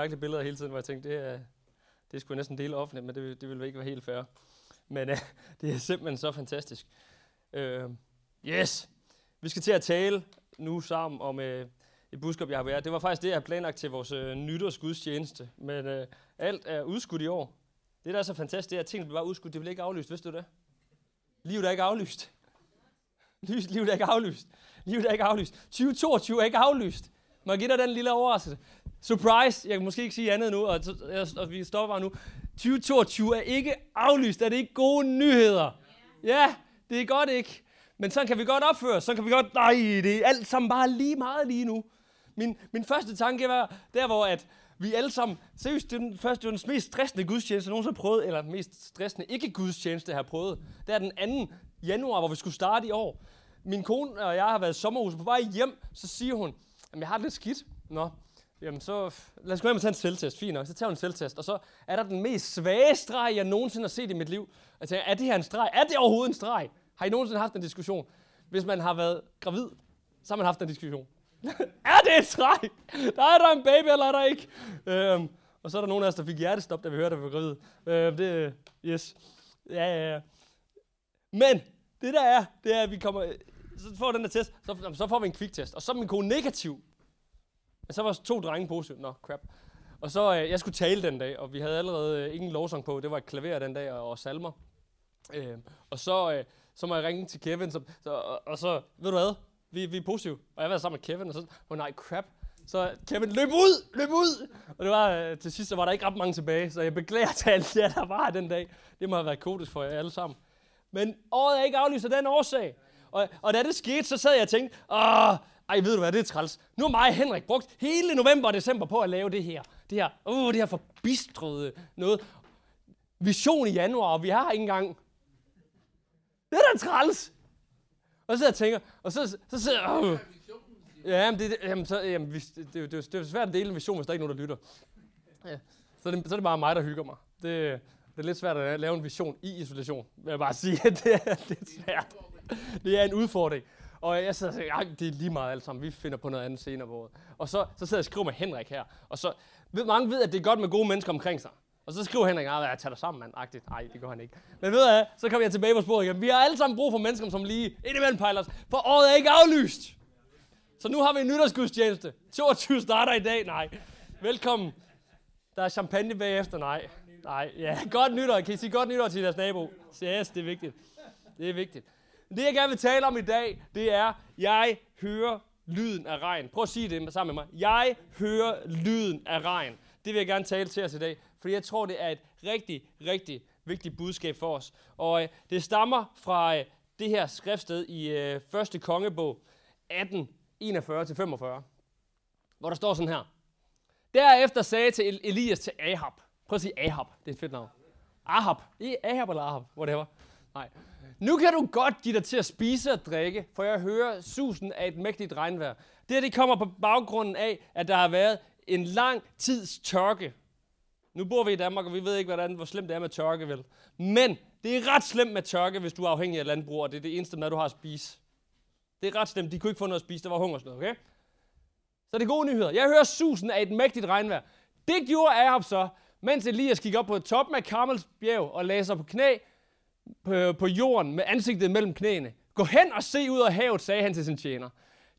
mærkelige billeder hele tiden, hvor jeg tænkte, det, er, det skulle jeg næsten dele offentligt, men det, det ville ikke være helt fair. Men uh, det er simpelthen så fantastisk. Uh, yes! Vi skal til at tale nu sammen om uh, et budskab, jeg har været. Det var faktisk det, jeg havde planlagt til vores uh, nytårsgudstjeneste. Men uh, alt er udskudt i år. Det, der er så fantastisk, det er, at tingene bliver bare udskudt. Det bliver ikke aflyst, vidste du det? Livet er ikke aflyst. Livet er ikke aflyst. Livet er ikke aflyst. 2022 er ikke aflyst. Må jeg give dig den lille overraskelse? Surprise! Jeg kan måske ikke sige andet nu, og, og vi stopper bare nu. 2022 er ikke aflyst. Er det ikke gode nyheder? Ja, det er godt ikke. Men så kan vi godt opføre Så kan vi godt... Nej, det er alt sammen bare lige meget lige nu. Min, min første tanke var der, hvor at vi alle sammen... Seriøst, det er den første, det var den mest stressende gudstjeneste, jeg nogensinde har prøvet, eller mest stressende ikke-gudstjeneste, jeg har prøvet. Det er den 2. januar, hvor vi skulle starte i år. Min kone og jeg har været i sommerhus på vej hjem, så siger hun, at jeg har det lidt skidt. Nå, jamen så lad os gå hjem og tage en selvtest. Fint nok, så tager hun en selvtest. Og så er der den mest svage streg, jeg nogensinde har set i mit liv. Altså, jeg tænker, er det her en streg? Er det overhovedet en streg? Har I nogensinde haft en diskussion? Hvis man har været gravid, så har man haft en diskussion. er det en streg? Der er der en baby, eller er der ikke? Øhm, og så er der nogen af os, der fik hjertestop, da vi hørte, at vi var gravid. Øhm, det, yes. Ja, ja, ja. Men det der er, det er, at vi kommer, øh, så får den der test, så, så får vi en kviktest, og så er min kone negativ. Men så var to drenge positive. Nå, crap. Og så, øh, jeg skulle tale den dag, og vi havde allerede øh, ingen lovsang på. Det var et klaver den dag, og, og salmer. Øh, og så, øh, så må jeg ringe til Kevin, så, så, og, og så, ved du hvad, vi, vi er positive. Og jeg var sammen med Kevin, og så, oh nej, crap. Så Kevin, løb ud, løb ud! Og det var, øh, til sidst så var der ikke ret mange tilbage, så jeg beklager til alle jer, der var den dag. Det må have været kodisk for jer alle sammen. Men året er ikke aflyst af den årsag. Og, og da det skete, så sad jeg og tænkte, åh, ej, ved du hvad, det er træls. Nu har mig og Henrik brugt hele november og december på at lave det her. Det her, uh, det her forbistrede noget. Vision i januar, og vi har ikke engang. Det er da træls. Og så sidder jeg tænker, og så, så sidder jeg, uh, Ja, men det, jamen, så, jamen, det, det, det, det, er svært at dele en vision, hvis der ikke er nogen, der lytter. Ja. Så, det, så er det bare mig, der hygger mig. Det, det er lidt svært at lave en vision i isolation, vil jeg bare sige. det er lidt svært. Det er en udfordring. Og jeg sidder og siger, det er lige meget alt sammen, vi finder på noget andet senere på året. Og så, så sidder jeg og skriver med Henrik her, og så ved, mange ved, at det er godt med gode mennesker omkring sig. Og så skriver Henrik, at jeg tager dig sammen, mand. Agtigt. Nej, det gør han ikke. Men ved jeg, så kommer jeg tilbage på sporet igen. Vi har alle sammen brug for mennesker, som lige indimellem pejler os. For året er ikke aflyst. Så nu har vi en nytårsgudstjeneste. 22 starter i dag. Nej. Velkommen. Der er champagne bagefter. Nej. Nej. Ja, godt nytår. Kan I sige godt nytår til deres nabo? Yes, det er vigtigt. Det er vigtigt. Det, jeg gerne vil tale om i dag, det er, jeg hører lyden af regn. Prøv at sige det sammen med mig. Jeg hører lyden af regn. Det vil jeg gerne tale til os i dag, fordi jeg tror, det er et rigtig, rigtig vigtigt budskab for os. Og øh, det stammer fra øh, det her skriftsted i øh, første kongebog 18, 41-45, hvor der står sådan her. Derefter sagde til Elias til Ahab. Prøv at sige Ahab, det er et fedt navn. Ahab. I Ahab eller Ahab, whatever. Nej. Nu kan du godt give dig til at spise og drikke, for jeg hører susen af et mægtigt regnvejr. Det det kommer på baggrunden af, at der har været en lang tids tørke. Nu bor vi i Danmark, og vi ved ikke, hvordan, hvor slemt det er med tørke, vel? Men det er ret slemt med tørke, hvis du er afhængig af landbrug, og det er det eneste mad, du har at spise. Det er ret slemt. De kunne ikke få noget at spise. Der var hungersnød, okay? Så det er gode nyheder. Jeg hører susen af et mægtigt regnvejr. Det gjorde Ahab så, mens Elias gik op på toppen af Karmels bjerg og lagde sig på knæ på, på jorden med ansigtet mellem knæene. Gå hen og se ud af havet, sagde han til sin tjener.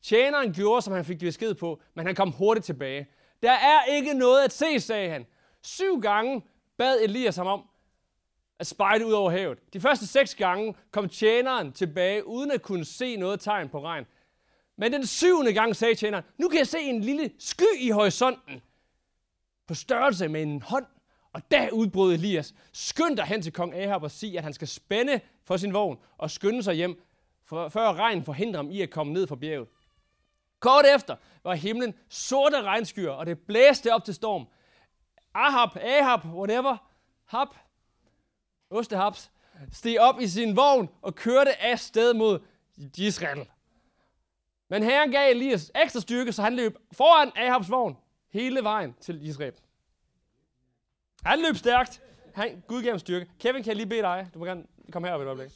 Tjeneren gjorde, som han fik besked på, men han kom hurtigt tilbage. Der er ikke noget at se, sagde han. Syv gange bad Elias ham om at spejde ud over havet. De første seks gange kom tjeneren tilbage, uden at kunne se noget tegn på regn. Men den syvende gang sagde tjeneren, nu kan jeg se en lille sky i horisonten, på størrelse med en hånd. Og da udbrød Elias, skyndte hen til kong Ahab og sig, at han skal spænde for sin vogn og skynde sig hjem, for, før regnen forhindrer ham i at komme ned fra bjerget. Kort efter var himlen sorte regnskyer, og det blæste op til storm. Ahab, Ahab, whatever, hap, ostehaps, steg op i sin vogn og kørte af sted mod Israel. Men herren gav Elias ekstra styrke, så han løb foran Ahabs vogn hele vejen til Israel. Han løb stærkt. Han, Gud gav ham styrke. Kevin, kan jeg lige bede dig? Du må gerne komme herop et øjeblik.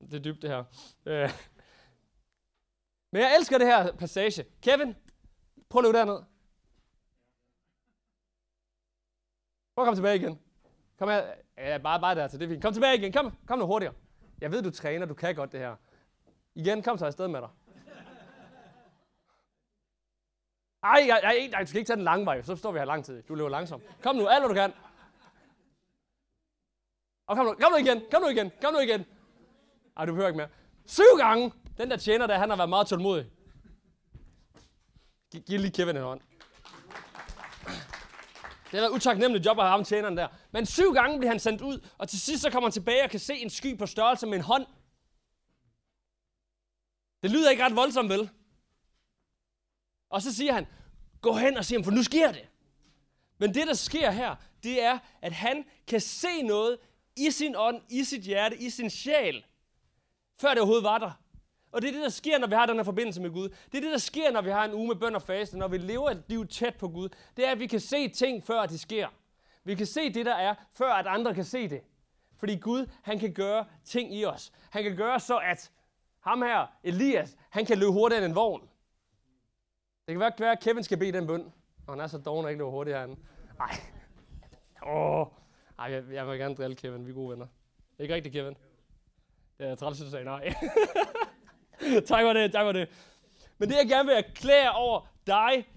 Det er dybt, det her. Øh. Men jeg elsker det her passage. Kevin, prøv at løbe derned. Prøv at komme tilbage igen. Kom her. Ja, bare, bare der til. Det er fint. Kom tilbage igen. Kom, kom nu hurtigere. Jeg ved, du træner. Du kan godt det her. Igen, kom så afsted med dig. Ej, ej, ej, ej, du skal ikke tage den lange vej, så står vi her lang tid. Du løber langsomt. Kom nu, alt hvad du kan. Og kom nu, kom nu igen, kom nu igen, kom nu igen. Ej, du behøver ikke mere. Syv gange! Den der tjener der, han har været meget tålmodig. Giv, giv lige Kevin en hånd. Det har været utaknemmeligt job at have ham tjeneren der. Men syv gange bliver han sendt ud, og til sidst så kommer han tilbage og kan se en sky på størrelse med en hånd. Det lyder ikke ret voldsomt, vel? Og så siger han, gå hen og se ham, for nu sker det. Men det, der sker her, det er, at han kan se noget i sin ånd, i sit hjerte, i sin sjæl, før det overhovedet var der. Og det er det, der sker, når vi har den her forbindelse med Gud. Det er det, der sker, når vi har en uge med bøn og faste, når vi lever et liv tæt på Gud. Det er, at vi kan se ting, før det sker. Vi kan se det, der er, før at andre kan se det. Fordi Gud, han kan gøre ting i os. Han kan gøre så, at ham her, Elias, han kan løbe hurtigere end en vogn. Det kan være, at Kevin skal bede den bøn. Og han er så doven, og ikke løber hurtigt herinde. Ej. Åh. Ej, jeg, jeg vil gerne drille Kevin. Vi er gode venner. Ikke rigtigt, Kevin? Det er træls, at du sagde nej. tak for det, tak for det. Men det, jeg gerne vil erklære over dig,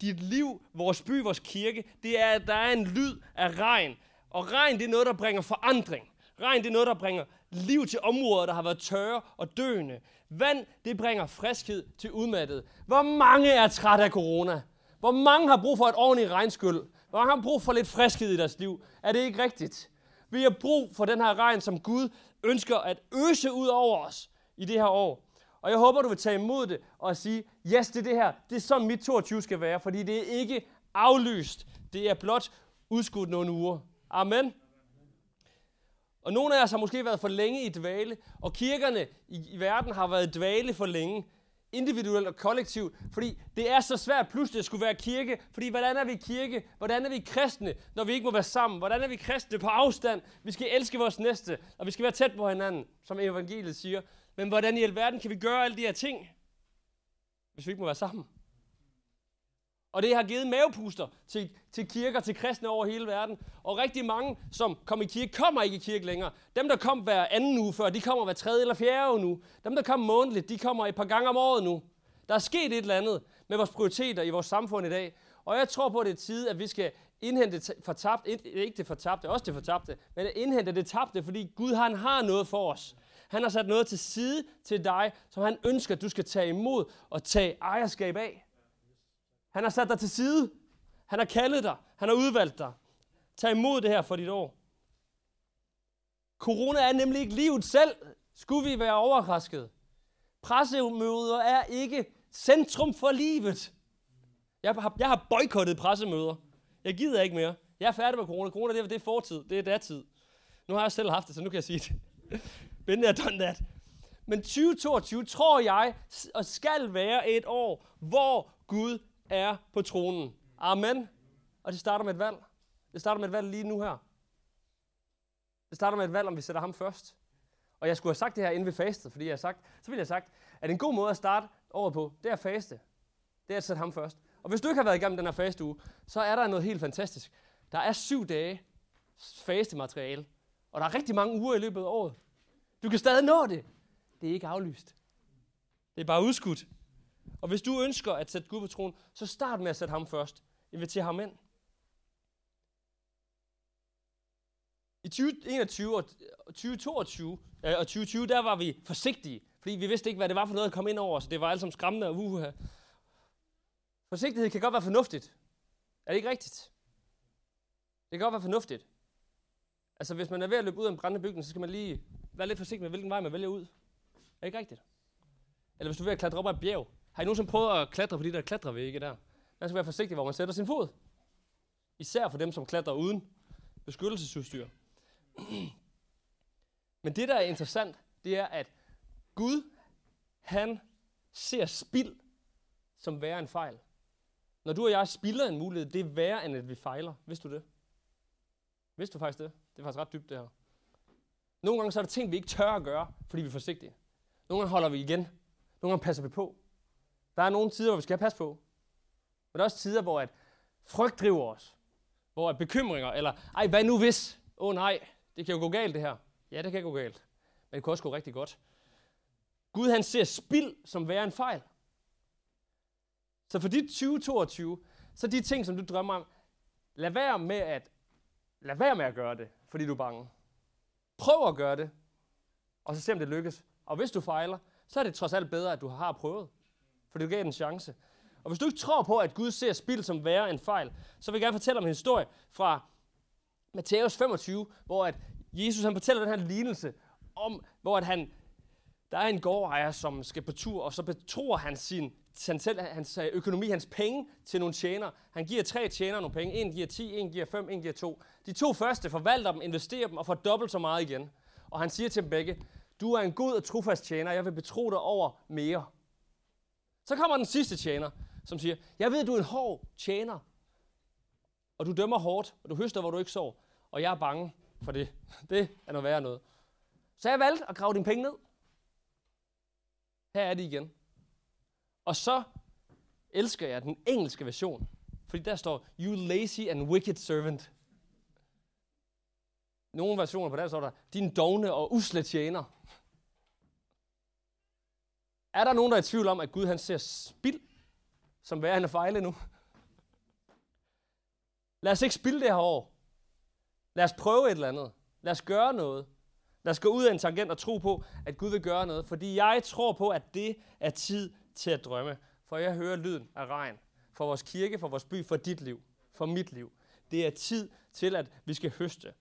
dit liv, vores by, vores kirke, det er, at der er en lyd af regn. Og regn, det er noget, der bringer forandring. Regn, det er noget, der bringer liv til områder, der har været tørre og døende. Vand, det bringer friskhed til udmattet. Hvor mange er træt af corona? Hvor mange har brug for et ordentligt regnskyld? Hvor mange har brug for lidt friskhed i deres liv? Er det ikke rigtigt? Vi har brug for den her regn, som Gud ønsker at øse ud over os i det her år. Og jeg håber, du vil tage imod det og sige, yes, det er det her. Det er sådan mit 22 skal være, fordi det er ikke aflyst. Det er blot udskudt nogle uger. Amen. Og nogle af os har måske været for længe i dvale, og kirkerne i, i verden har været i dvale for længe individuelt og kollektivt, fordi det er så svært pludselig at skulle være kirke, fordi hvordan er vi kirke? Hvordan er vi kristne, når vi ikke må være sammen? Hvordan er vi kristne på afstand? Vi skal elske vores næste, og vi skal være tæt på hinanden, som evangeliet siger. Men hvordan i alverden kan vi gøre alle de her ting, hvis vi ikke må være sammen? Og det har givet mavepuster til, til kirker, til kristne over hele verden. Og rigtig mange, som kom i kirke, kommer ikke i kirke længere. Dem, der kom hver anden uge før, de kommer hver tredje eller fjerde uge nu. Dem, der kom månedligt, de kommer et par gange om året nu. Der er sket et eller andet med vores prioriteter i vores samfund i dag. Og jeg tror på, at det er tid, at vi skal indhente fortabt, ikke det fortabte, også det fortabte, men at indhente det tabte, fordi Gud han har noget for os. Han har sat noget til side til dig, som han ønsker, at du skal tage imod og tage ejerskab af. Han har sat dig til side. Han har kaldet dig. Han har udvalgt dig. Tag imod det her for dit år. Corona er nemlig ikke livet selv. Skulle vi være overrasket? Pressemøder er ikke centrum for livet. Jeg har, jeg har boykottet pressemøder. Jeg gider ikke mere. Jeg er færdig med corona. Corona det er, det er fortid. Det er datid. Nu har jeg selv haft det, så nu kan jeg sige det. Been there, done that. Men 2022 tror jeg og skal være et år, hvor Gud er på tronen. Amen. Og det starter med et valg. Det starter med et valg lige nu her. Det starter med et valg, om vi sætter ham først. Og jeg skulle have sagt det her inden vi fastede, fordi jeg har sagt, så ville jeg have sagt, at en god måde at starte året på, det er at faste. Det er at sætte ham først. Og hvis du ikke har været igennem den her faste uge, så er der noget helt fantastisk. Der er syv dage faste materiale, og der er rigtig mange uger i løbet af året. Du kan stadig nå det. Det er ikke aflyst. Det er bare udskudt. Og hvis du ønsker at sætte Gud på tronen, så start med at sætte ham først. Inviter ham ind. I 2021 og 2022 og 2020, der var vi forsigtige, fordi vi vidste ikke, hvad det var for noget at komme ind over, så det var alt som skræmmende og uha. Forsigtighed kan godt være fornuftigt. Er det ikke rigtigt? Det kan godt være fornuftigt. Altså, hvis man er ved at løbe ud af en brændende bygning, så skal man lige være lidt forsigtig med, hvilken vej man vælger ud. Er det ikke rigtigt? Eller hvis du er ved at klatre op ad et bjerg, har I nogensinde prøvet at klatre på de der klatrevægge der? Man skal være forsigtig, hvor man sætter sin fod. Især for dem, som klatrer uden beskyttelsesudstyr. Men det, der er interessant, det er, at Gud, han ser spild som værre en fejl. Når du og jeg spilder en mulighed, det er værre, end at vi fejler. Vidste du det? Vidste du faktisk det? Det er faktisk ret dybt, det her. Nogle gange så er der ting, vi ikke tør at gøre, fordi vi er forsigtige. Nogle gange holder vi igen. Nogle gange passer vi på. Der er nogle tider, hvor vi skal passe på. Men der er også tider, hvor at frygt driver os. hvor at bekymringer, eller ej, hvad nu hvis? Åh oh, nej, det kan jo gå galt det her. Ja, det kan gå galt. Men det kan også gå rigtig godt. Gud han ser spild som værre en fejl. Så for dit 2022, så de ting, som du drømmer om, lad være med at, lad være med at gøre det, fordi du er bange. Prøv at gøre det, og så se om det lykkes. Og hvis du fejler, så er det trods alt bedre, at du har prøvet. For du gav en chance. Og hvis du ikke tror på, at Gud ser spild som værre en fejl, så vil jeg gerne fortælle om en historie fra Matthæus 25, hvor at Jesus han fortæller den her lignelse om, hvor at han, der er en gårdejer, som skal på tur, og så betror han sin han selv, hans økonomi, hans penge til nogle tjener. Han giver tre tjenere nogle penge. En giver 10, en giver 5, en giver 2. De to første forvalter dem, investerer dem og får dobbelt så meget igen. Og han siger til dem begge, du er en god og trofast tjener, jeg vil betro dig over mere. Så kommer den sidste tjener, som siger, jeg ved, du er en hård tjener, og du dømmer hårdt, og du høster, hvor du ikke sår, og jeg er bange for det. Det er noget værre noget. Så jeg valgte at grave dine penge ned. Her er det igen. Og så elsker jeg den engelske version, fordi der står, you lazy and wicked servant. Nogle versioner på dansk står der, din dogne og usle tjener. Er der nogen, der er i tvivl om, at Gud han ser spild som værende fejle nu? Lad os ikke spille det her år. Lad os prøve et eller andet. Lad os gøre noget. Lad os gå ud af en tangent og tro på, at Gud vil gøre noget. Fordi jeg tror på, at det er tid til at drømme. For jeg hører lyden af regn. For vores kirke, for vores by, for dit liv. For mit liv. Det er tid til, at vi skal høste.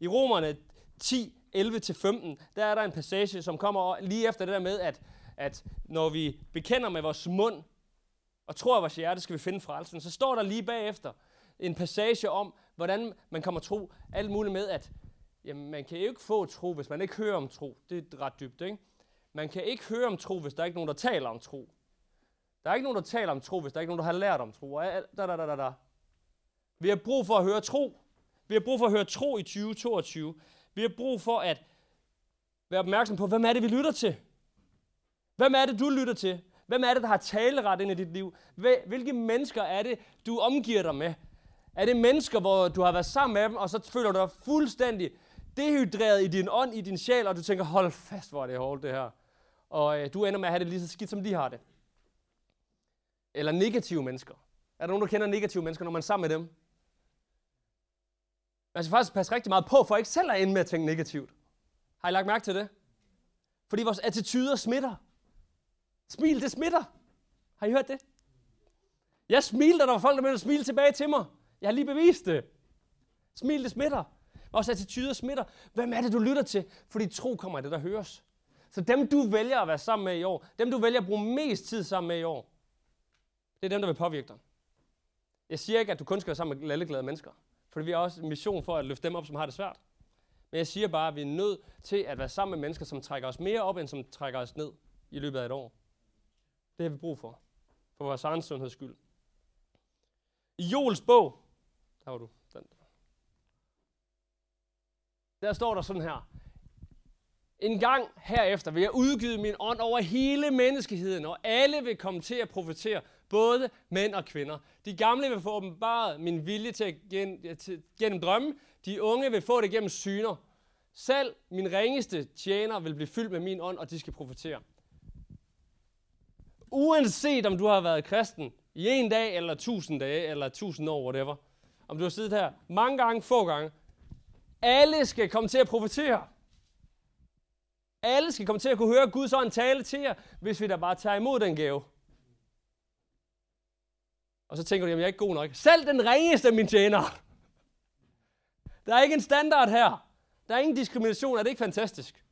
I Romerne 10, 11-15, der er der en passage, som kommer lige efter det der med, at, at når vi bekender med vores mund, og tror af vores hjerte, skal vi finde frelsen, så står der lige bagefter en passage om, hvordan man kommer tro alt muligt med, at jamen, man kan ikke få tro, hvis man ikke hører om tro. Det er ret dybt, ikke? Man kan ikke høre om tro, hvis der er ikke nogen, der taler om tro. Der er ikke nogen, der taler om tro, hvis der er ikke nogen, der har lært om tro. Da, da, da, da, da. Vi har brug for at høre tro. Vi har brug for at høre tro i 2022. Vi har brug for at være opmærksom på, hvem er det, vi lytter til? Hvem er det, du lytter til? Hvem er det, der har taleret ind i dit liv? Hvilke mennesker er det, du omgiver dig med? Er det mennesker, hvor du har været sammen med dem, og så føler du dig fuldstændig dehydreret i din ånd, i din sjæl, og du tænker, hold fast, hvor er det hårdt det her. Og øh, du ender med at have det lige så skidt, som de har det. Eller negative mennesker. Er der nogen, der kender negative mennesker, når man er sammen med dem? Man skal faktisk passe rigtig meget på, for ikke selv at ende med at tænke negativt. Har I lagt mærke til det? Fordi vores attityder smitter. Smil, det smitter. Har I hørt det? Jeg smilte, da der var folk, der begyndte at smile tilbage til mig. Jeg har lige bevist det. Smil, det smitter. Vores attityder smitter. Hvem er det, du lytter til? Fordi tro kommer af det, der høres. Så dem, du vælger at være sammen med i år, dem, du vælger at bruge mest tid sammen med i år, det er dem, der vil påvirke dig. Jeg siger ikke, at du kun skal være sammen med lalleglade mennesker. For vi har også en mission for at løfte dem op, som har det svært. Men jeg siger bare, at vi er nødt til at være sammen med mennesker, som trækker os mere op, end som trækker os ned i løbet af et år. Det har vi brug for. For vores egen sundheds skyld. I Joels bog, der var du, den der. Der står der sådan her. En gang herefter vil jeg udgive min ånd over hele menneskeheden, og alle vil komme til at profetere, både mænd og kvinder. De gamle vil få åbenbaret min vilje til at gen, til, gennem drømme. De unge vil få det gennem syner. Selv min ringeste tjener vil blive fyldt med min ånd, og de skal profetere. Uanset om du har været kristen i en dag, eller tusind dage, eller tusind år, whatever. Om du har siddet her mange gange, få gange. Alle skal komme til at profetere. Alle skal komme til at kunne høre Guds ånd tale til jer, hvis vi da bare tager imod den gave. Og så tænker du, jamen jeg er ikke god nok. Selv den ringeste af mine tjenere. Der er ikke en standard her. Der er ingen diskrimination. Er det ikke fantastisk?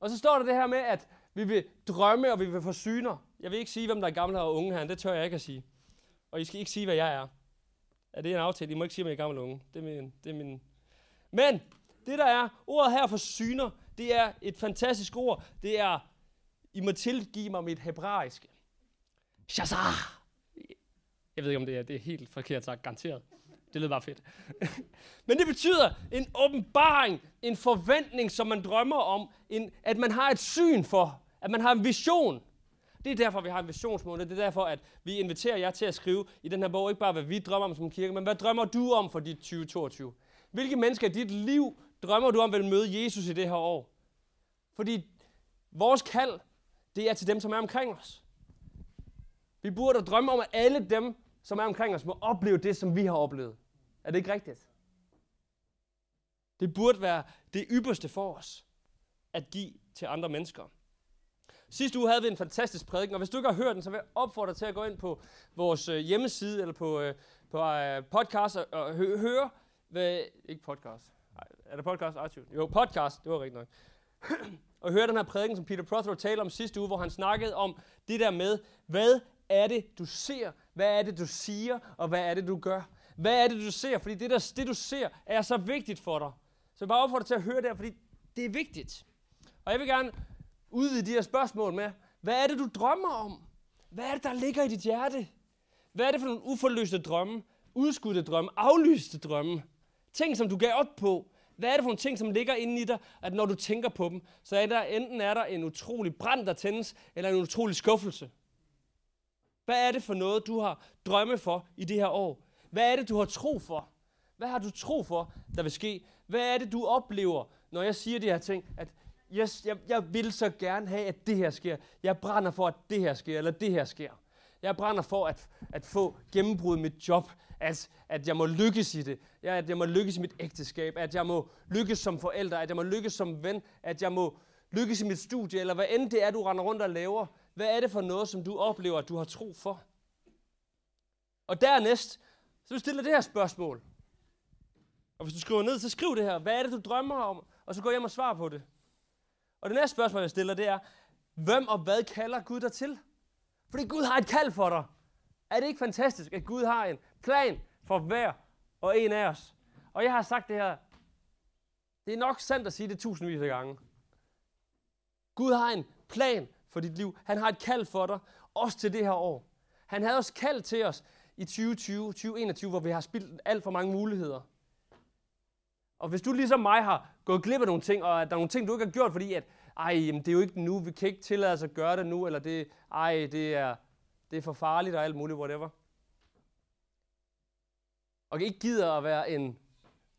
Og så står der det her med, at vi vil drømme, og vi vil få syner. Jeg vil ikke sige, hvem der er gamle og unge her. Det tør jeg ikke at sige. Og I skal ikke sige, hvad jeg er. Er det en aftale? I må ikke sige, at jeg er gammel og unge. Det er min, det er min. Men det der er, ordet her for syner, det er et fantastisk ord. Det er, I må tilgive mig mit hebraiske. Shazah! Jeg ved ikke, om det er, det er helt forkert sagt, garanteret. Det lyder bare fedt. Men det betyder en åbenbaring, en forventning, som man drømmer om, en, at man har et syn for, at man har en vision. Det er derfor, vi har en visionsmåned. Det er derfor, at vi inviterer jer til at skrive i den her bog, ikke bare hvad vi drømmer om som kirke, men hvad drømmer du om for dit 2022? Hvilke mennesker i dit liv drømmer du om vil møde Jesus i det her år? Fordi vores kald, det er til dem, som er omkring os. Vi burde drømme om, at alle dem, som er omkring os, må opleve det, som vi har oplevet. Er det ikke rigtigt? Det burde være det ypperste for os, at give til andre mennesker. Sidste uge havde vi en fantastisk prædiken, og hvis du ikke har hørt den, så vil jeg opfordre dig til at gå ind på vores øh, hjemmeside eller på, øh, på øh, podcast og, og høre, hvad, ikke podcast, er det podcast? iTunes? Jo, podcast, det var rigtigt nok. og høre den her prædiken, som Peter Prothero talte om sidste uge, hvor han snakkede om det der med, hvad er det, du ser, hvad er det, du siger, og hvad er det, du gør. Hvad er det, du ser? Fordi det, der, det du ser, er så vigtigt for dig. Så jeg bare opfordrer dig til at høre det her, fordi det er vigtigt. Og jeg vil gerne udvide de her spørgsmål med, hvad er det, du drømmer om? Hvad er det, der ligger i dit hjerte? Hvad er det for nogle uforløste drømme, udskudte drømme, aflyste drømme? Ting, som du gav op på. Hvad er det for nogle ting, som ligger inde i dig, at når du tænker på dem, så er der enten er der en utrolig brand, der tændes, eller en utrolig skuffelse. Hvad er det for noget, du har drømme for i det her år? Hvad er det, du har tro for? Hvad har du tro for, der vil ske? Hvad er det, du oplever, når jeg siger de her ting? At yes, jeg, jeg vil så gerne have, at det her sker. Jeg brænder for, at det her sker, eller det her sker. Jeg brænder for at, at få gennembrud i mit job, at, at jeg må lykkes i det, ja, at jeg må lykkes i mit ægteskab, at jeg må lykkes som forælder, at jeg må lykkes som ven, at jeg må lykkes i mit studie, eller hvad end det er, du render rundt og laver. Hvad er det for noget, som du oplever, at du har tro for? Og dernæst, så stiller det her spørgsmål. Og hvis du skriver ned, så skriv det her. Hvad er det, du drømmer om? Og så gå hjem og svar på det. Og det næste spørgsmål, jeg stiller, det er, hvem og hvad kalder Gud dig til? Fordi Gud har et kald for dig. Er det ikke fantastisk, at Gud har en plan for hver og en af os? Og jeg har sagt det her, det er nok sandt at sige det tusindvis af gange. Gud har en plan for dit liv. Han har et kald for dig, også til det her år. Han havde også kald til os i 2020, 2021, hvor vi har spildt alt for mange muligheder. Og hvis du ligesom mig har gået glip af nogle ting, og at der er nogle ting, du ikke har gjort, fordi at, ej, jamen, det er jo ikke nu, vi kan ikke tillade os at gøre det nu, eller det, ej, det er, det er for farligt og alt muligt, whatever. Og ikke gider at være en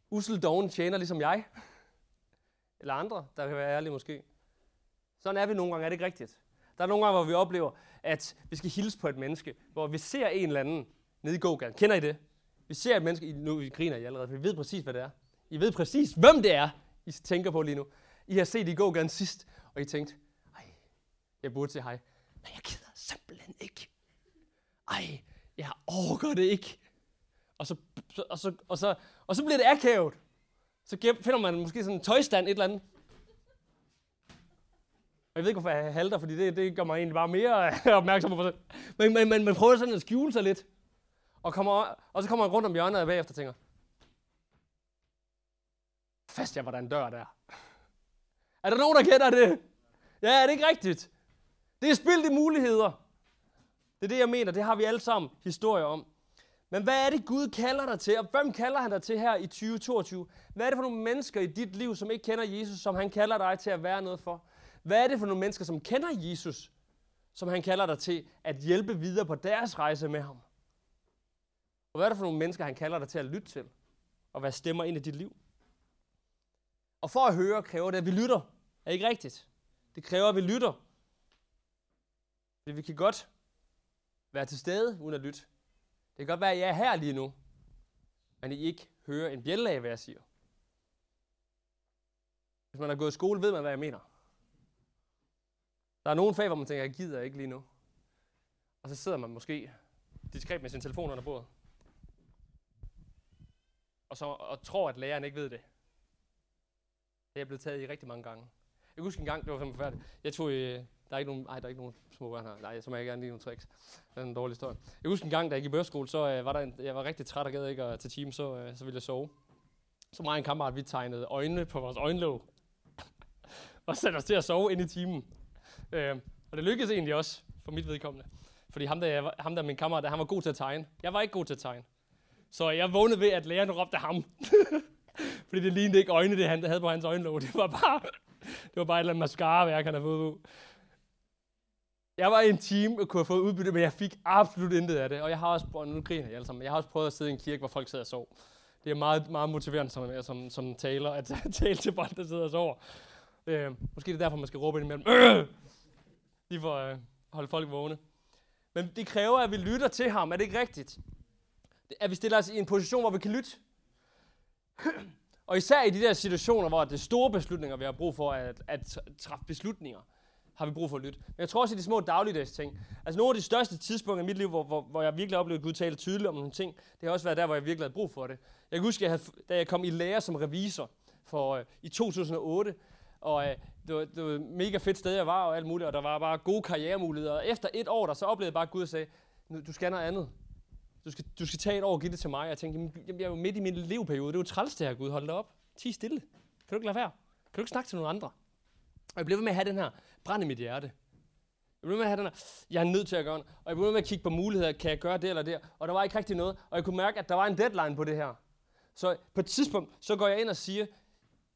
usel doven tjener, ligesom jeg, eller andre, der kan være ærlige måske. Sådan er vi nogle gange, er det ikke rigtigt? Der er nogle gange, hvor vi oplever, at vi skal hilse på et menneske, hvor vi ser en eller anden nede i gågaden. Kender I det? Vi ser et menneske, nu vi griner I allerede, for vi ved præcis, hvad det er. I ved præcis, hvem det er, I tænker på lige nu. I har set i gågaden sidst, og I tænkte, ej, jeg burde sige hej. Men jeg gider simpelthen ikke. Ej, jeg overgår det ikke. Og så, og så, og så, og så bliver det akavet. Så finder man måske sådan en tøjstand, et eller andet. Og jeg ved ikke, hvorfor jeg halter, fordi det, det gør mig egentlig bare mere opmærksom på sig. Men, men, men man prøver sådan at skjule sig lidt. Og, kommer, og så kommer man rundt om hjørnet og bagefter tænker, fast jeg var der en dør der. Er der nogen, der kender det? Ja, er det ikke rigtigt? Det er spildt i muligheder. Det er det, jeg mener. Det har vi alle sammen historier om. Men hvad er det, Gud kalder dig til? Og hvem kalder han dig til her i 2022? Hvad er det for nogle mennesker i dit liv, som ikke kender Jesus, som han kalder dig til at være noget for? Hvad er det for nogle mennesker, som kender Jesus, som han kalder dig til at hjælpe videre på deres rejse med ham? Og hvad er det for nogle mennesker, han kalder dig til at lytte til? Og hvad stemmer ind i dit liv? Og for at høre, kræver det, at vi lytter. Er ikke rigtigt? Det kræver, at vi lytter. Fordi vi kan godt være til stede uden at lytte. Det kan godt være, at jeg er her lige nu, men I ikke hører en bjælle af, hvad jeg siger. Hvis man har gået i skole, ved man, hvad jeg mener. Der er nogle fag, hvor man tænker, jeg gider ikke lige nu. Og så sidder man måske diskret med sin telefon under bordet. Og, så, og tror, at læreren ikke ved det. Det er blevet taget i rigtig mange gange. Jeg kan huske en gang, det var simpelthen færdigt. Jeg tog, øh, der er ikke nogen, ej, der er ikke nogen små børn her. Nej, så må jeg gerne lige nogle tricks. Det er en dårlig historie. Jeg kan huske en gang, da jeg gik i børskole, så øh, var der en, jeg var rigtig træt og gad ikke at til time, så, øh, så ville jeg sove. Så mig og en kammerat, vi tegnede øjnene på vores øjenlåg. og satte os til at sove ind i timen. Øh, og det lykkedes egentlig også, for mit vedkommende. Fordi ham der, ham der min kammerat, han var god til at tegne. Jeg var ikke god til at tegne. Så jeg vågnede ved, at læreren råbte ham. Fordi det lignede ikke øjne, det han havde på hans øjenlåg. Det var bare, det var bare et eller andet mascara-værk, han havde fået ud. Jeg var i en team og kunne have fået udbytte, men jeg fik absolut intet af det. Og jeg har også prøvet, nu griner jeg alle sammen, jeg har også prøvet at sidde i en kirke, hvor folk sidder og sover. Det er meget, meget motiverende som, som, som taler, at tale til folk, der sidder og sover. Øh, måske det er derfor, man skal råbe ind imellem. Øh! Lige for at øh, holde folk vågne. Men det kræver, at vi lytter til ham. Er det ikke rigtigt? At vi stiller os i en position, hvor vi kan lytte. Og især i de der situationer, hvor det er store beslutninger, vi har brug for at, at træffe beslutninger, har vi brug for at lytte. Men jeg tror også i de små dagligdags ting. Altså nogle af de største tidspunkter i mit liv, hvor, hvor, hvor jeg virkelig oplevede Gud tale tydeligt om nogle ting, det har også været der, hvor jeg virkelig havde brug for det. Jeg kan huske, jeg havde, da jeg kom i lære som revisor for, øh, i 2008, og øh, det, var, det var et mega fedt sted, jeg var og alt muligt, og der var bare gode karrieremuligheder. Og efter et år, der så oplevede jeg bare, at Gud sagde, du skal noget andet. Du skal, du skal tage et år og give det til mig. Jeg tænkte, jamen, jeg er jo midt i min leveperiode. Det er jo træls det her, Gud. Hold da op. Ti stille. Kan du ikke lade være? Kan du ikke snakke til nogen andre? Og jeg blev ved med at have den her brand i mit hjerte. Jeg blev ved med at have den her, jeg er nødt til at gøre den. Og jeg blev ved med at kigge på muligheder. Kan jeg gøre det eller det? Og der var ikke rigtig noget. Og jeg kunne mærke, at der var en deadline på det her. Så på et tidspunkt, så går jeg ind og siger,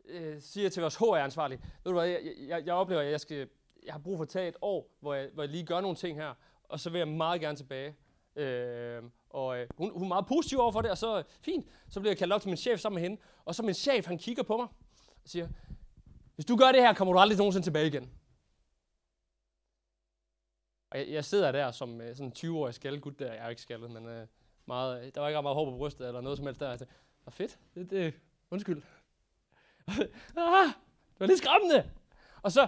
øh, siger til vores HR-ansvarlige, ved du hvad, jeg, jeg, jeg oplever, at jeg, skal, jeg har brug for at tage et år, hvor jeg, hvor jeg lige gør nogle ting her, og så vil jeg meget gerne tilbage. Øh, og øh, hun, hun er meget positiv over for det, og så øh, fint, så bliver jeg kaldt op til min chef sammen med hende, og så min chef, han kigger på mig og siger, hvis du gør det her, kommer du aldrig nogensinde tilbage igen. Og jeg, jeg sidder der som øh, sådan 20-årig skaldet gut der, jeg er ikke skaldet, men øh, meget, øh, der var ikke meget hår på brystet eller noget som helst der. Jeg tænkte, fedt, det, det, undskyld. ah, det var lidt skræmmende. Og så,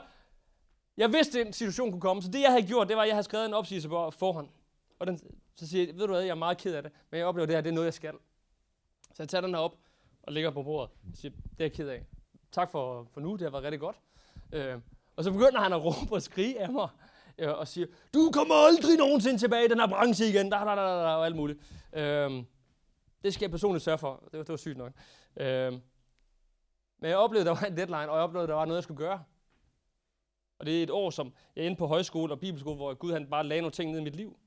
jeg vidste, at en situation kunne komme, så det jeg havde gjort, det var, at jeg havde skrevet en opsigelse på forhånd. Og den, så siger jeg, ved du hvad, jeg er meget ked af det, men jeg oplever det her, det er noget, jeg skal. Så jeg tager den her op og lægger på bordet Jeg siger, det er jeg ked af. Tak for, for nu, det har været rigtig godt. Øh, og så begynder han at råbe og skrige af mig, øh, og siger, du kommer aldrig nogensinde tilbage i den her branche igen, da, da, da, da, og alt muligt. Øh, det skal jeg personligt sørge for. Det var, det var sygt nok. Øh, men jeg oplevede, der var en deadline, og jeg oplevede, der var noget, jeg skulle gøre. Og det er et år, som jeg er inde på højskole og bibelskole, hvor Gud han bare lagde nogle ting ned i mit liv.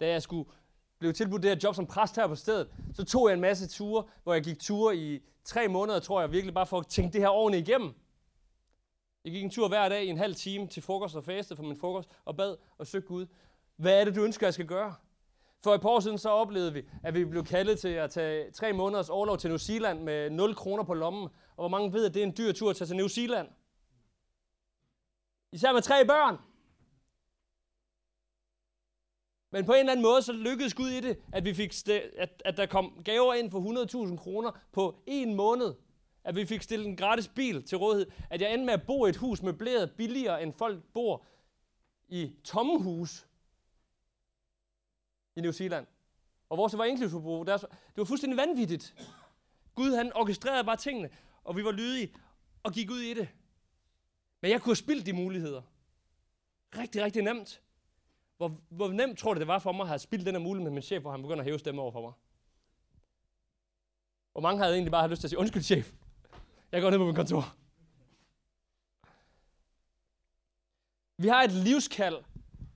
Da jeg skulle blev tilbudt det her job som præst her på stedet, så tog jeg en masse ture, hvor jeg gik ture i tre måneder, tror jeg, virkelig bare for at tænke det her ordentligt igennem. Jeg gik en tur hver dag i en halv time til frokost og faste for min frokost, og bad og søgte Gud. Hvad er det, du ønsker, jeg skal gøre? For et par år siden så oplevede vi, at vi blev kaldet til at tage tre måneders overlov til New Zealand med 0 kroner på lommen. Og hvor mange ved, at det er en dyr tur at tage til New Zealand? Især med tre børn. Men på en eller anden måde, så lykkedes Gud i det, at, vi fik at, at der kom gaver ind for 100.000 kroner på en måned. At vi fik stillet en gratis bil til rådighed. At jeg endte med at bo i et hus møbleret billigere, end folk bor i tomme hus i New Zealand. Og vores var inklusivforbrug. Det var fuldstændig vanvittigt. Gud han orkestrerede bare tingene, og vi var lydige og gik ud i det. Men jeg kunne have spildt de muligheder. Rigtig, rigtig nemt. Hvor, hvor nemt tror du, det var for mig at have spildt den her mulighed med min chef, hvor han begynder at hæve stemme over for mig? Hvor mange havde egentlig bare lyst til at sige, undskyld chef, jeg går ned på min kontor. Vi har et livskald.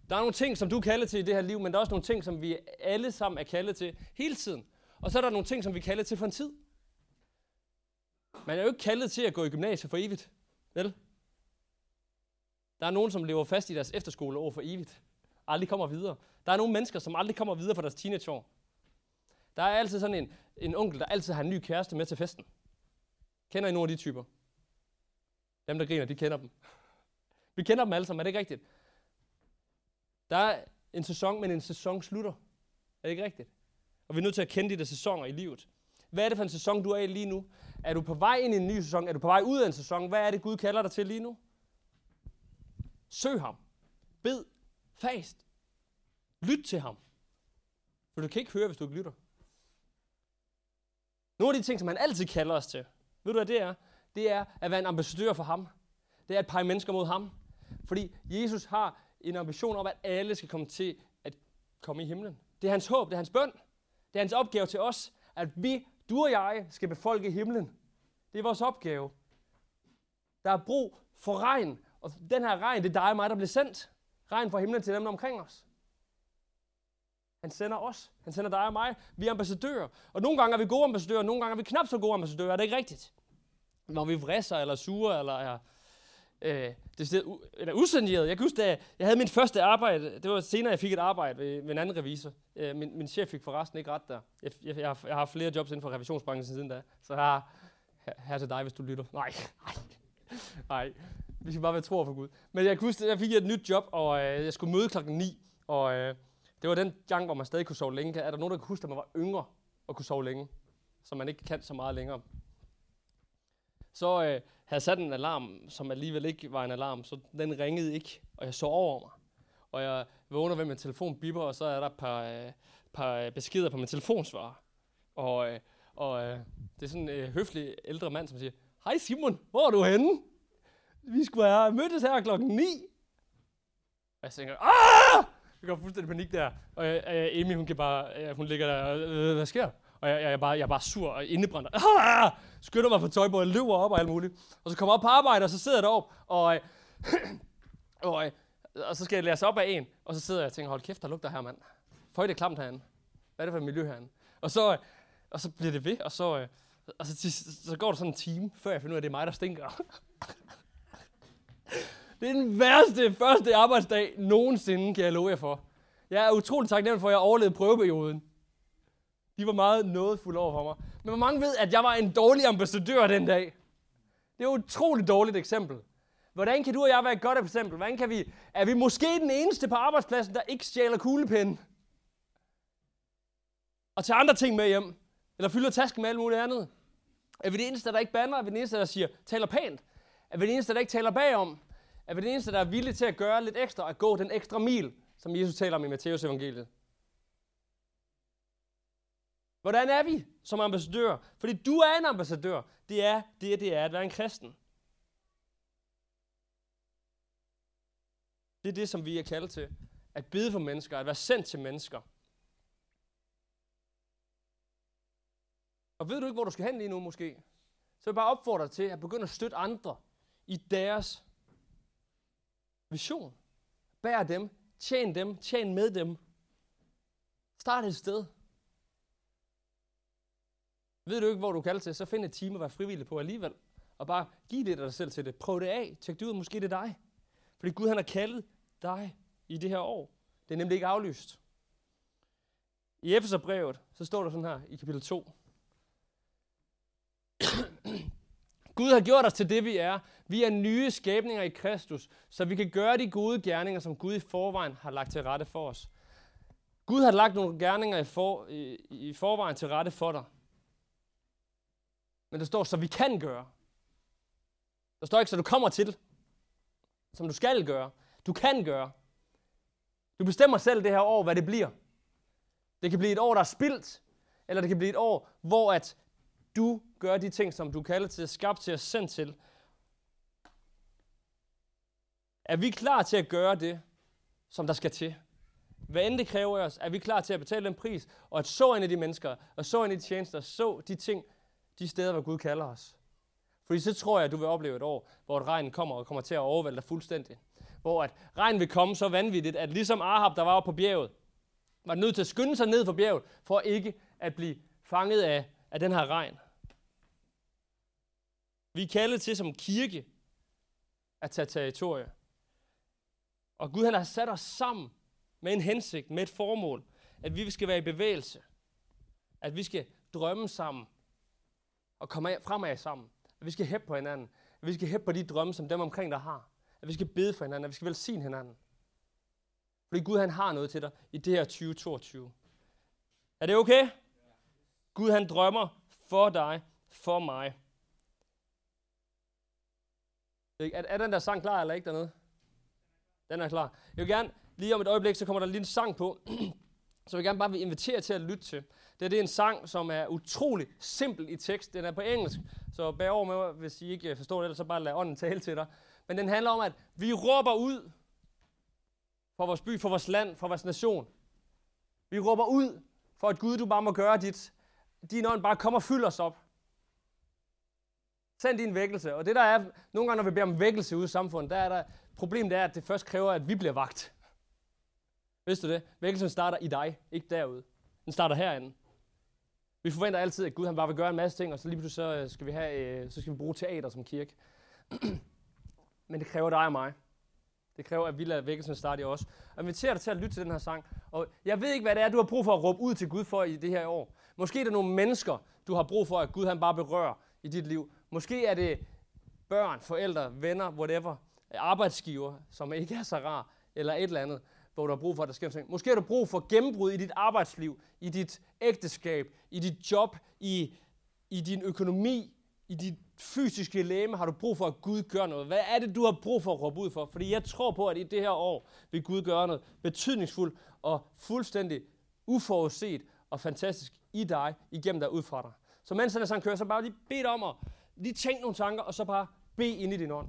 Der er nogle ting, som du er kaldet til i det her liv, men der er også nogle ting, som vi alle sammen er kaldet til hele tiden. Og så er der nogle ting, som vi er kaldet til for en tid. Man er jo ikke kaldet til at gå i gymnasiet for evigt. Vel? Der er nogen, som lever fast i deres efterskoleår for evigt aldrig kommer videre. Der er nogle mennesker, som aldrig kommer videre fra deres teenageår. Der er altid sådan en, en onkel, der altid har en ny kæreste med til festen. Kender I nogle af de typer? Dem, der griner, de kender dem. Vi kender dem alle sammen, er det ikke rigtigt? Der er en sæson, men en sæson slutter. Er det ikke rigtigt? Og vi er nødt til at kende de der sæsoner i livet. Hvad er det for en sæson, du er i lige nu? Er du på vej ind i en ny sæson? Er du på vej ud af en sæson? Hvad er det, Gud kalder dig til lige nu? Søg ham. Bed Fast. Lyt til ham. For du kan ikke høre, hvis du ikke lytter. Nogle af de ting, som han altid kalder os til, ved du hvad det er? Det er at være en ambassadør for ham. Det er at pege mennesker mod ham. Fordi Jesus har en ambition om, at alle skal komme til at komme i himlen. Det er hans håb, det er hans bøn. Det er hans opgave til os, at vi, du og jeg, skal befolke himlen. Det er vores opgave. Der er brug for regn, og den her regn, det er dig og mig, der bliver sendt. Regn fra himlen til dem omkring os. Han sender os. Han sender dig og mig. Vi er ambassadører. Og nogle gange er vi gode ambassadører, nogle gange er vi knap så gode ambassadører. Er det ikke rigtigt? Når vi vrisser eller sure, eller er, øh, det er eller usaneret. Jeg kan huske, da jeg havde min første arbejde, det var senere, jeg fik et arbejde ved, ved en anden revisor. Øh, min, min chef fik forresten ikke ret der. Jeg, jeg, jeg, har, jeg har flere jobs inden for revisionsbranchen siden da, så her, her, her til dig, hvis du lytter. Nej, nej, nej. Vi skal bare være tro for Gud. Men jeg kan huske, at jeg fik et nyt job, og øh, jeg skulle møde klokken 9, og øh, det var den gang, hvor man stadig kunne sove længe. Er der nogen, der kan huske, at man var yngre og kunne sove længe? Så man ikke kan så meget længere. Så øh, havde jeg sat en alarm, som alligevel ikke var en alarm, så den ringede ikke, og jeg så over mig. Og jeg vågner ved, min telefon bipper, og så er der et par, øh, par øh, beskeder på min telefonsvarer. Og, øh, og øh, det er sådan en øh, høflig ældre mand, som siger, Hej Simon, hvor er du henne? Vi skulle have mødtes her klokken 9. Og jeg tænker, Aah! Jeg går fuldstændig panik der. Og øh, Amy, hun, kan bare, øh, hun ligger der, øh, øh, hvad sker? Og jeg, jeg, er bare, jeg er bare sur og indebrændt. Ah! Skynder mig fra tøjbordet, løber op og alt muligt. Og så kommer jeg op på arbejde, og så sidder jeg deroppe, og, øh, og, øh, og så skal jeg læse op af en. Og så sidder jeg og tænker, hold kæft, der lugter her, mand. Føj, det er klamt herinde. Hvad er det for et miljø herinde? Og så, øh, og så bliver det ved, og så, øh, og så, så går der sådan en time, før jeg finder ud af, at det er mig, der stinker. det er den værste første arbejdsdag nogensinde, kan jeg love jer for. Jeg er utrolig taknemmelig for, at jeg overlevede prøveperioden. De var meget nådefulde over for mig. Men hvor mange ved, at jeg var en dårlig ambassadør den dag? Det er et utroligt dårligt eksempel. Hvordan kan du og jeg være et godt eksempel? Hvordan kan vi, er vi måske den eneste på arbejdspladsen, der ikke stjæler kuglepinden? Og tager andre ting med hjem? Eller fylder tasken med alt muligt andet? Er vi det eneste, der ikke bander? Er vi det eneste, der siger, taler pænt? Er vi det eneste, der ikke taler bagom? Er vi det eneste, der er villige til at gøre lidt ekstra, at gå den ekstra mil, som Jesus taler om i Matteus evangeliet? Hvordan er vi som ambassadør? Fordi du er en ambassadør. Det er det, det er at være en kristen. Det er det, som vi er kaldet til. At bede for mennesker, at være sendt til mennesker. Og ved du ikke, hvor du skal hen lige nu måske? Så vil jeg bare opfordre dig til at begynde at støtte andre i deres vision. Bær dem, tjen dem, tjen med dem. Start et sted. Ved du ikke, hvor du kalder til, så find et team at være frivillig på alligevel. Og bare giv lidt af dig selv til det. Prøv det af. Tjek det ud. Måske det er dig. Fordi Gud han har kaldet dig i det her år. Det er nemlig ikke aflyst. I Efeserbrevet, så står der sådan her i kapitel 2. Gud har gjort os til det, vi er. Vi er nye skabninger i Kristus, så vi kan gøre de gode gerninger, som Gud i forvejen har lagt til rette for os. Gud har lagt nogle gerninger i, for, i, i forvejen til rette for dig. Men der står, så vi kan gøre. Der står ikke, så du kommer til, som du skal gøre. Du kan gøre. Du bestemmer selv det her år, hvad det bliver. Det kan blive et år, der er spildt, eller det kan blive et år, hvor at du gør de ting, som du kalder til, skabt til og sendt til. Er vi klar til at gøre det, som der skal til? Hvad end det kræver os, er vi klar til at betale den pris, og at så ind i de mennesker, og så ind i de tjenester, så de ting, de steder, hvor Gud kalder os. Fordi så tror jeg, at du vil opleve et år, hvor et regn kommer og kommer til at overvælde dig fuldstændig. Hvor at regn vil komme så vanvittigt, at ligesom Ahab, der var oppe på bjerget, var nødt til at skynde sig ned for bjerget, for ikke at blive fanget af, af den her regn. Vi er kaldet til som kirke at tage territorie. Og Gud han har sat os sammen med en hensigt, med et formål, at vi skal være i bevægelse. At vi skal drømme sammen og komme fremad sammen. At vi skal hæppe på hinanden. At vi skal hæppe på de drømme, som dem omkring dig har. At vi skal bede for hinanden. At vi skal velsigne hinanden. Fordi Gud han har noget til dig i det her 2022. Er det okay? Gud han drømmer for dig, for mig. Øh, er, er den der sang klar eller ikke dernede? Den er klar. Jeg vil gerne, lige om et øjeblik, så kommer der lige en sang på, så jeg vil gerne bare invitere til at lytte til. Det, det er en sang, som er utrolig simpel i tekst. Den er på engelsk, så bær over med mig, hvis I ikke øh, forstår det, så bare lad ånden tale til dig. Men den handler om, at vi råber ud for vores by, for vores land, for vores nation. Vi råber ud for, at Gud, du bare må gøre dit. Din ånd bare kommer og fylder os op. Send din vækkelse. Og det der er, nogle gange når vi beder om vækkelse ude i samfundet, der er der, problemet er, at det først kræver, at vi bliver vagt. Vidste du det? Vækkelsen starter i dig, ikke derude. Den starter herinde. Vi forventer altid, at Gud han bare vil gøre en masse ting, og så lige pludselig så øh, skal vi, have, øh, så skal vi bruge teater som kirke. men det kræver dig og mig. Det kræver, at vi lader vækkelsen starte i os. Og inviterer dig til at lytte til den her sang. Og jeg ved ikke, hvad det er, du har brug for at råbe ud til Gud for i det her år. Måske er der nogle mennesker, du har brug for, at Gud han bare berører i dit liv. Måske er det børn, forældre, venner, whatever, arbejdsgiver, som ikke er så rar, eller et eller andet, hvor du har brug for, at der sker noget. Måske har du brug for gennembrud i dit arbejdsliv, i dit ægteskab, i dit job, i, i din økonomi, i dit fysiske læme har du brug for, at Gud gør noget. Hvad er det, du har brug for at råbe ud for? Fordi jeg tror på, at i det her år vil Gud gøre noget betydningsfuldt og fuldstændig uforudset og fantastisk i dig, igennem dig ud fra dig. Så mens han sang kører, så bare lige bed om at lige tænke nogle tanker, og så bare bed ind i din ånd.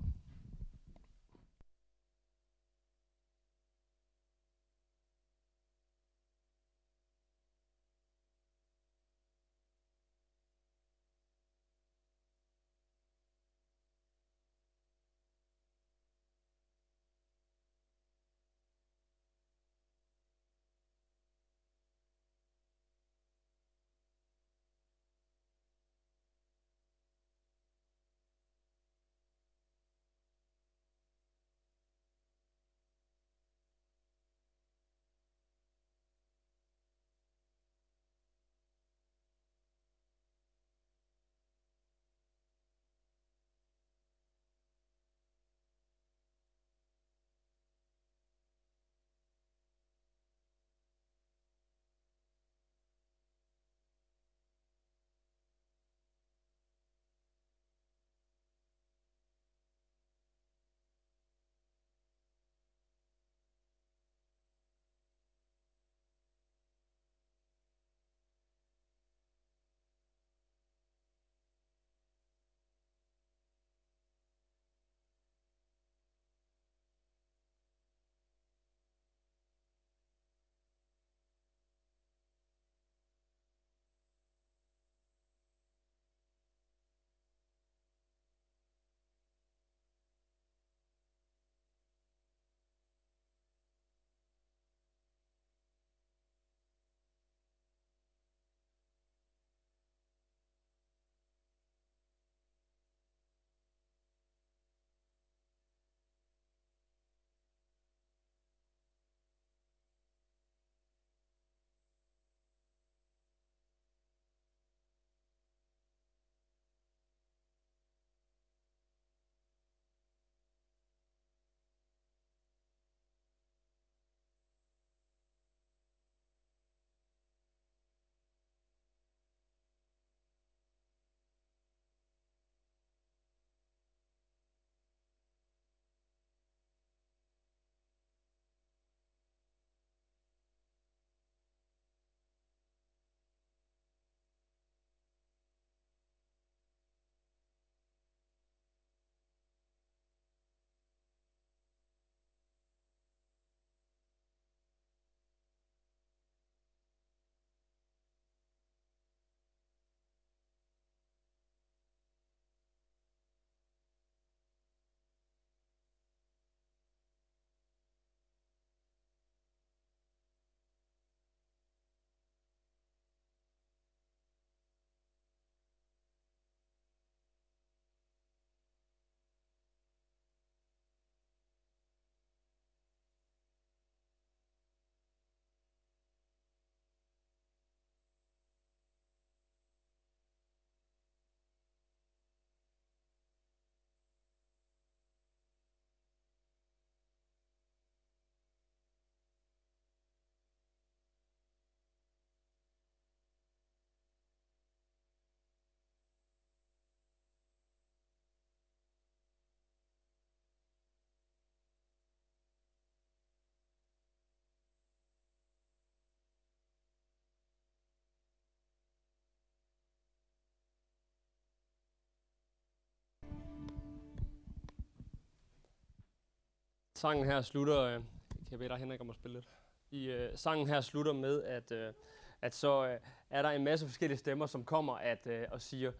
Sangen her slutter, øh, kan jeg bede dig Henrik om at spille lidt? I øh, sangen her slutter med, at, øh, at så øh, er der en masse forskellige stemmer, som kommer at, øh, og siger,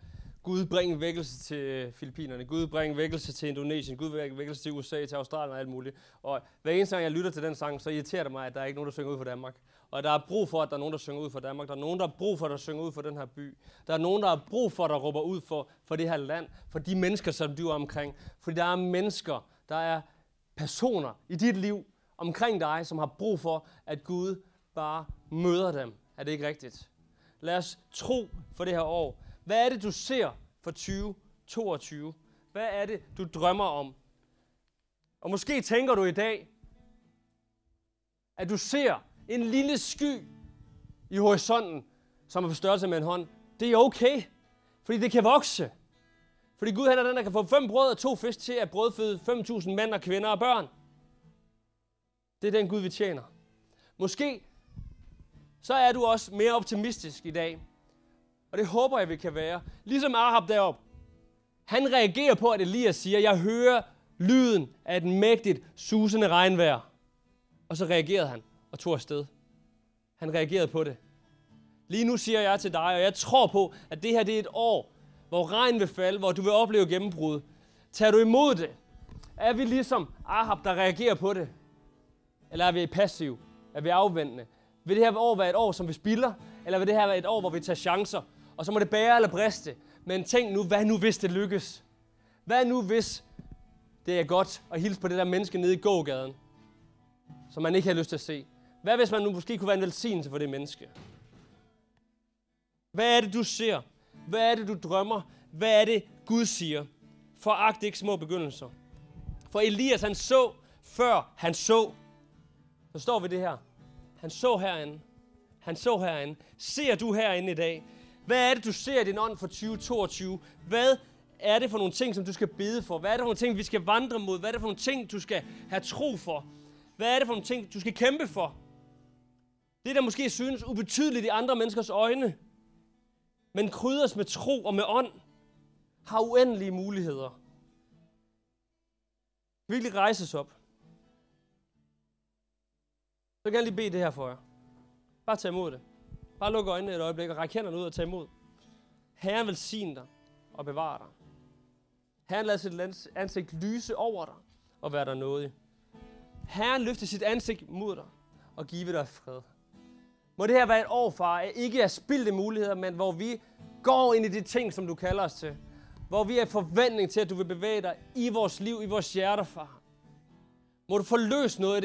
Gud bring vækkelse til øh, Filippinerne, Gud bring vækkelse til Indonesien, Gud bring vækkelse til USA, til Australien og alt muligt. Og hver eneste gang jeg lytter til den sang, så irriterer det mig, at der er ikke nogen, der synger ud for Danmark. Og der er brug for, at der er nogen, der synger ud for Danmark. Der er nogen, der har brug for, at der synger ud for den her by. Der er nogen, der har brug for, at der råber ud for, for det her land. For de mennesker, som du er omkring. Fordi der er mennesker, Der er personer i dit liv omkring dig, som har brug for, at Gud bare møder dem. Er det ikke rigtigt? Lad os tro for det her år. Hvad er det, du ser for 2022? Hvad er det, du drømmer om? Og måske tænker du i dag, at du ser en lille sky i horisonten, som er på størrelse med en hånd. Det er okay, fordi det kan vokse. Fordi Gud han er den, der kan få fem brød og to fisk til at brødføde 5.000 mænd og kvinder og børn. Det er den Gud, vi tjener. Måske så er du også mere optimistisk i dag. Og det håber jeg, vi kan være. Ligesom Ahab derop. Han reagerer på, at Elias siger, jeg hører lyden af et mægtigt, susende regnvejr. Og så reagerede han og tog afsted. Han reagerede på det. Lige nu siger jeg til dig, og jeg tror på, at det her det er et år, hvor regn vil falde, hvor du vil opleve gennembrud. Tager du imod det? Er vi ligesom Ahab, der reagerer på det? Eller er vi passiv? Er vi afventende? Vil det her år være et år, som vi spilder? Eller vil det her være et år, hvor vi tager chancer? Og så må det bære eller briste. Men tænk nu, hvad nu hvis det lykkes? Hvad nu hvis det er godt at hilse på det der menneske nede i gågaden, som man ikke har lyst til at se? Hvad hvis man nu måske kunne være en velsignelse for det menneske? Hvad er det, du ser? Hvad er det, du drømmer? Hvad er det, Gud siger? Foragt ikke små begyndelser. For Elias, han så, før han så. Så står vi det her. Han så herinde. Han så herinde. Ser du herinde i dag? Hvad er det, du ser i din ånd for 2022? Hvad er det for nogle ting, som du skal bede for? Hvad er det for nogle ting, vi skal vandre mod? Hvad er det for nogle ting, du skal have tro for? Hvad er det for nogle ting, du skal kæmpe for? Det, der måske synes ubetydeligt i andre menneskers øjne, men krydres med tro og med ånd, har uendelige muligheder. Virkelig rejses op. Så kan jeg lige bede det her for jer. Bare tag imod det. Bare luk øjnene et øjeblik og ræk hænderne ud og tag imod. Herren vil sige dig og bevare dig. Herren lader sit ansigt lyse over dig og være der nådig. Herren løfter sit ansigt mod dig og give dig fred. Må det her være et år, far, ikke er spildte muligheder, men hvor vi går ind i de ting, som du kalder os til. Hvor vi er forventning til, at du vil bevæge dig i vores liv, i vores hjerter, far. Må du forløse noget